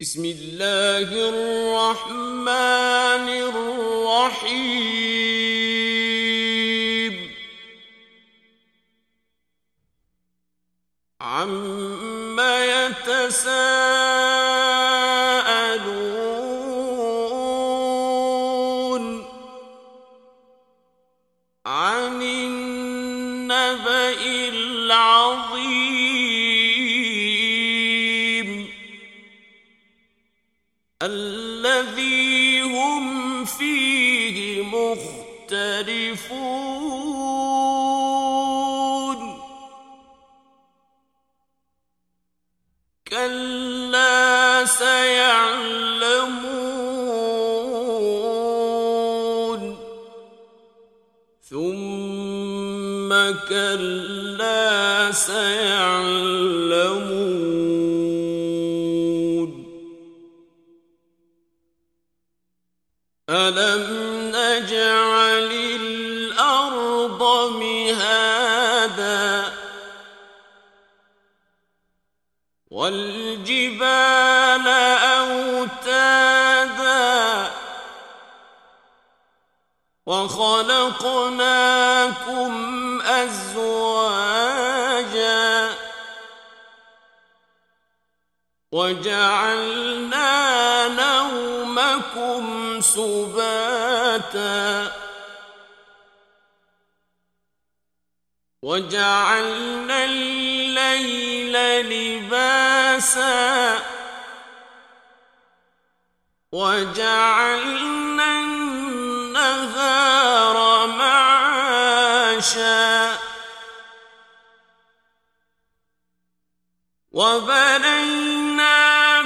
بسم الله الرحمن الرحيم. عم يتساءلون عن النبأ العظيم. مختلفون. كلا سيعلمون. ثم كلا سيعلمون. نجعل الأرض مهادا والجبال أوتادا وخلقناكم أزواجا وجعلنا نومكم سباتا وجعلنا الليل لباسا وجعلنا النهار معاشا وبنينا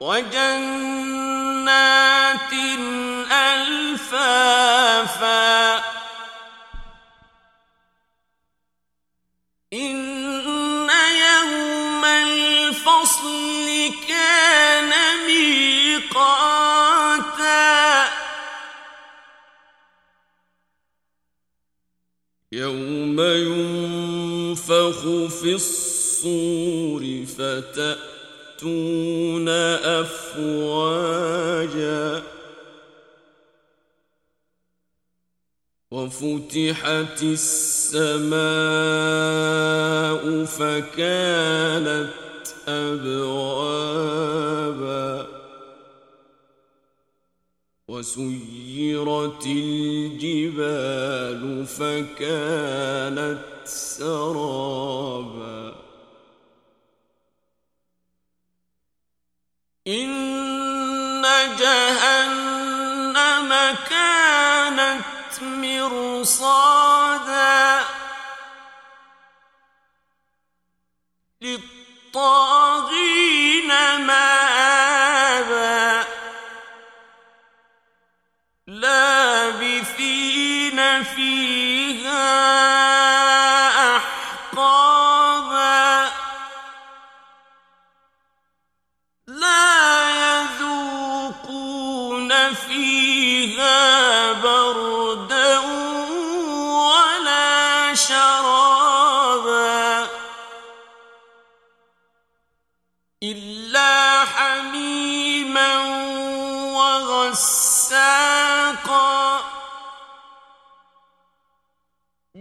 وجنات ألفافا. إن يوم الفصل كان ميقاتا. يوم ينفخ في الصور فتأتون أفواجا وفتحت السماء فكانت أبوابا وسيرت الجبال فكانت سرابا إن جهنم كانت مرصادا للطاغين مآبا لابثين فيها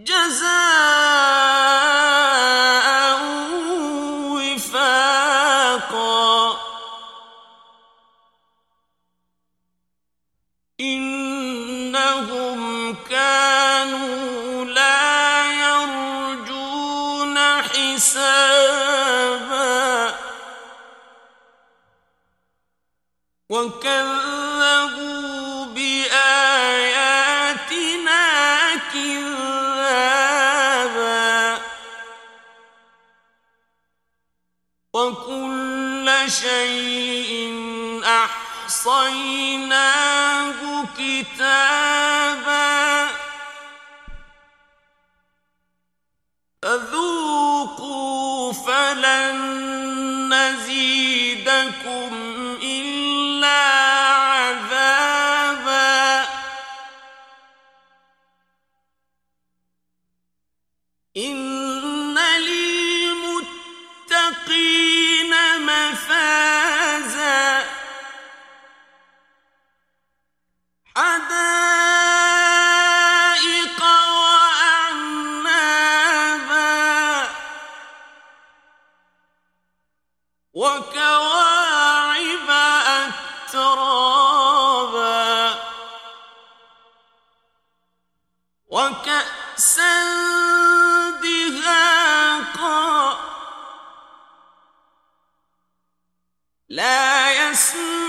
جزاء وفاقا. إنهم كانوا لا يرجون حسابا. وكذبوا وكل شيء أحصيناه كتابا. فذوقوا فلن وكواعب أترابا وكأسا دهاقا لا يسمع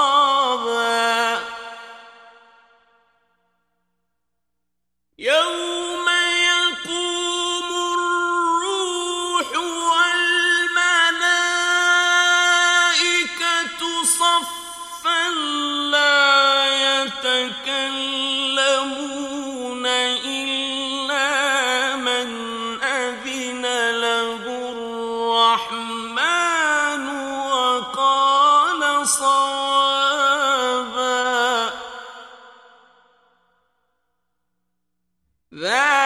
That